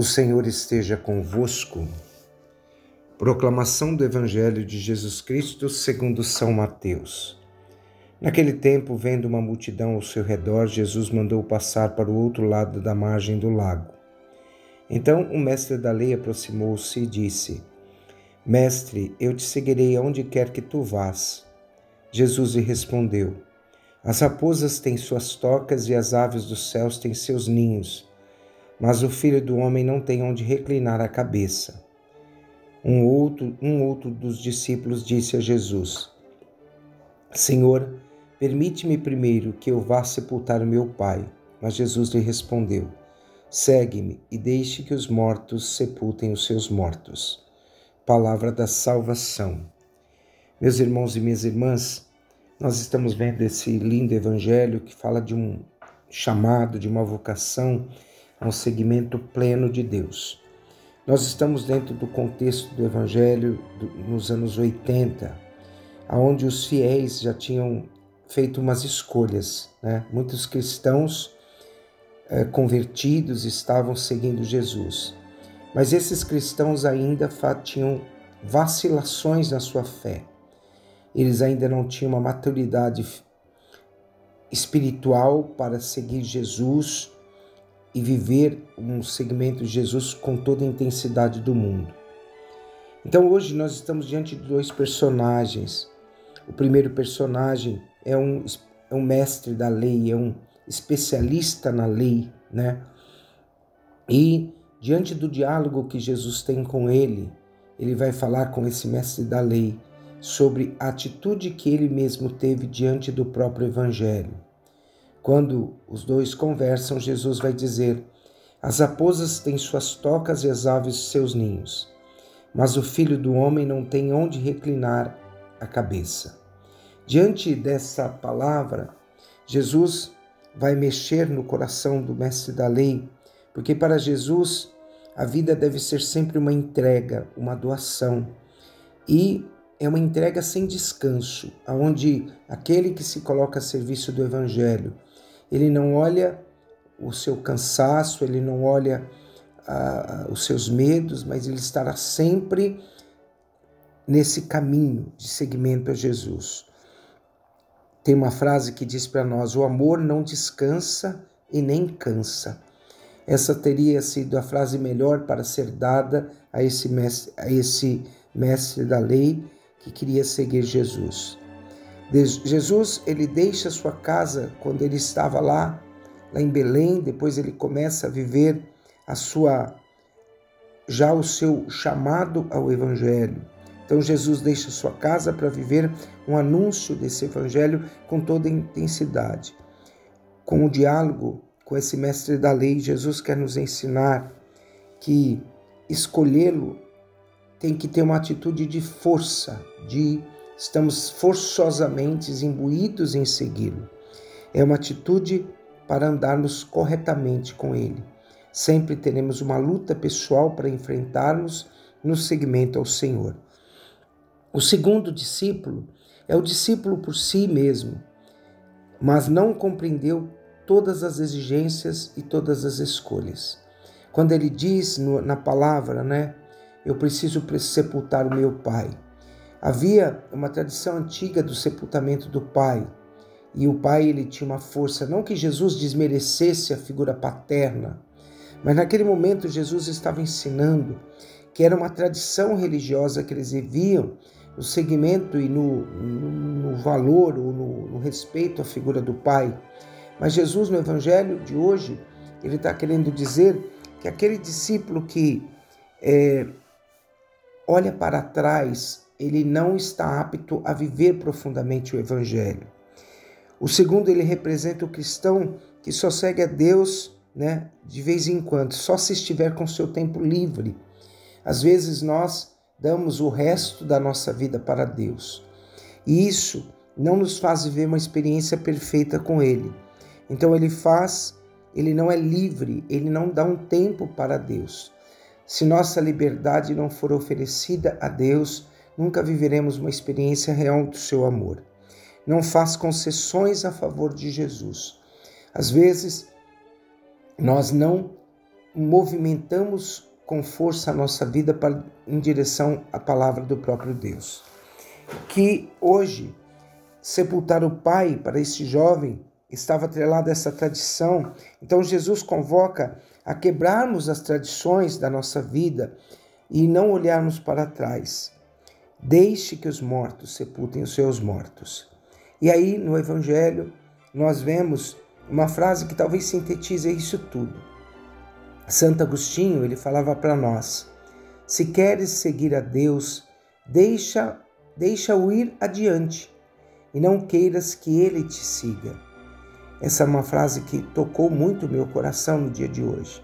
O Senhor esteja convosco. Proclamação do Evangelho de Jesus Cristo segundo São Mateus. Naquele tempo, vendo uma multidão ao seu redor, Jesus mandou passar para o outro lado da margem do lago. Então o mestre da lei aproximou-se e disse: Mestre, eu te seguirei aonde quer que tu vás. Jesus lhe respondeu: As raposas têm suas tocas e as aves dos céus têm seus ninhos mas o filho do homem não tem onde reclinar a cabeça. Um outro, um outro dos discípulos disse a Jesus: Senhor, permite-me primeiro que eu vá sepultar o meu pai. Mas Jesus lhe respondeu: Segue-me e deixe que os mortos sepultem os seus mortos. Palavra da salvação. Meus irmãos e minhas irmãs, nós estamos vendo esse lindo evangelho que fala de um chamado, de uma vocação a um segmento pleno de Deus. Nós estamos dentro do contexto do Evangelho do, nos anos 80, onde os fiéis já tinham feito umas escolhas. Né? Muitos cristãos eh, convertidos estavam seguindo Jesus, mas esses cristãos ainda tinham vacilações na sua fé. Eles ainda não tinham uma maturidade espiritual para seguir Jesus e viver um segmento de Jesus com toda a intensidade do mundo. Então hoje nós estamos diante de dois personagens. O primeiro personagem é um, é um mestre da lei, é um especialista na lei, né? E diante do diálogo que Jesus tem com ele, ele vai falar com esse mestre da lei sobre a atitude que ele mesmo teve diante do próprio evangelho. Quando os dois conversam, Jesus vai dizer: As raposas têm suas tocas e as aves seus ninhos, mas o filho do homem não tem onde reclinar a cabeça. Diante dessa palavra, Jesus vai mexer no coração do mestre da lei, porque para Jesus a vida deve ser sempre uma entrega, uma doação. E é uma entrega sem descanso, aonde aquele que se coloca a serviço do evangelho, ele não olha o seu cansaço, ele não olha ah, os seus medos, mas ele estará sempre nesse caminho de seguimento a Jesus. Tem uma frase que diz para nós: o amor não descansa e nem cansa. Essa teria sido a frase melhor para ser dada a esse mestre, a esse mestre da lei que queria seguir Jesus. Jesus ele deixa sua casa quando ele estava lá, lá em Belém, depois ele começa a viver a sua já o seu chamado ao evangelho. Então Jesus deixa sua casa para viver um anúncio desse evangelho com toda intensidade. Com o diálogo com esse mestre da lei, Jesus quer nos ensinar que escolhê-lo tem que ter uma atitude de força, de estamos forçosamente imbuídos em segui-lo. É uma atitude para andarmos corretamente com ele. Sempre teremos uma luta pessoal para enfrentarmos no seguimento ao Senhor. O segundo discípulo é o discípulo por si mesmo, mas não compreendeu todas as exigências e todas as escolhas. Quando ele diz na palavra, né, eu preciso sepultar o meu pai. Havia uma tradição antiga do sepultamento do pai, e o pai ele tinha uma força, não que Jesus desmerecesse a figura paterna, mas naquele momento Jesus estava ensinando que era uma tradição religiosa que eles viviam no segmento e no, no, no valor ou no, no, respeito à figura do pai. Mas Jesus, no evangelho de hoje, ele está querendo dizer que aquele discípulo que é, olha para trás ele não está apto a viver profundamente o Evangelho. O segundo, ele representa o cristão que só segue a Deus né, de vez em quando, só se estiver com seu tempo livre. Às vezes nós damos o resto da nossa vida para Deus. E isso não nos faz viver uma experiência perfeita com Ele. Então ele faz, ele não é livre, ele não dá um tempo para Deus. Se nossa liberdade não for oferecida a Deus, nunca viveremos uma experiência real do seu amor. Não faz concessões a favor de Jesus. Às vezes, nós não movimentamos com força a nossa vida em direção à palavra do próprio Deus. Que hoje sepultar o pai para esse jovem estava atrelada a essa tradição. Então Jesus convoca a quebrarmos as tradições da nossa vida e não olharmos para trás. Deixe que os mortos sepultem os seus mortos. E aí, no Evangelho, nós vemos uma frase que talvez sintetize isso tudo. Santo Agostinho, ele falava para nós: se queres seguir a Deus, deixa deixa-o ir adiante e não queiras que ele te siga. Essa é uma frase que tocou muito meu coração no dia de hoje,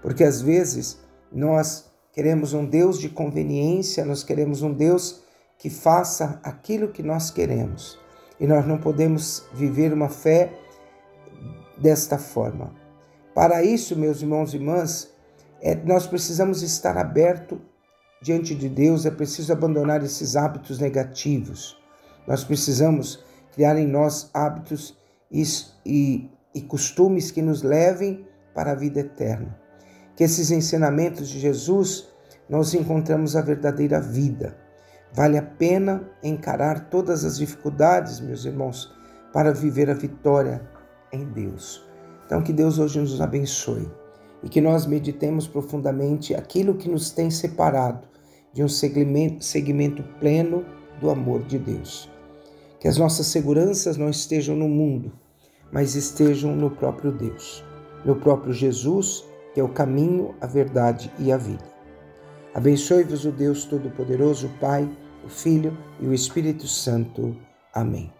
porque às vezes nós queremos um Deus de conveniência, nós queremos um Deus que faça aquilo que nós queremos. E nós não podemos viver uma fé desta forma. Para isso, meus irmãos e irmãs, é, nós precisamos estar aberto diante de Deus, é preciso abandonar esses hábitos negativos. Nós precisamos criar em nós hábitos e, e, e costumes que nos levem para a vida eterna. Que esses ensinamentos de Jesus nós encontramos a verdadeira vida. Vale a pena encarar todas as dificuldades, meus irmãos, para viver a vitória em Deus. Então, que Deus hoje nos abençoe e que nós meditemos profundamente aquilo que nos tem separado de um segmento, segmento pleno do amor de Deus. Que as nossas seguranças não estejam no mundo, mas estejam no próprio Deus, no próprio Jesus, que é o caminho, a verdade e a vida. Abençoe-vos o Deus Todo-Poderoso, o Pai, o Filho e o Espírito Santo. Amém.